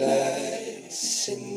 lights in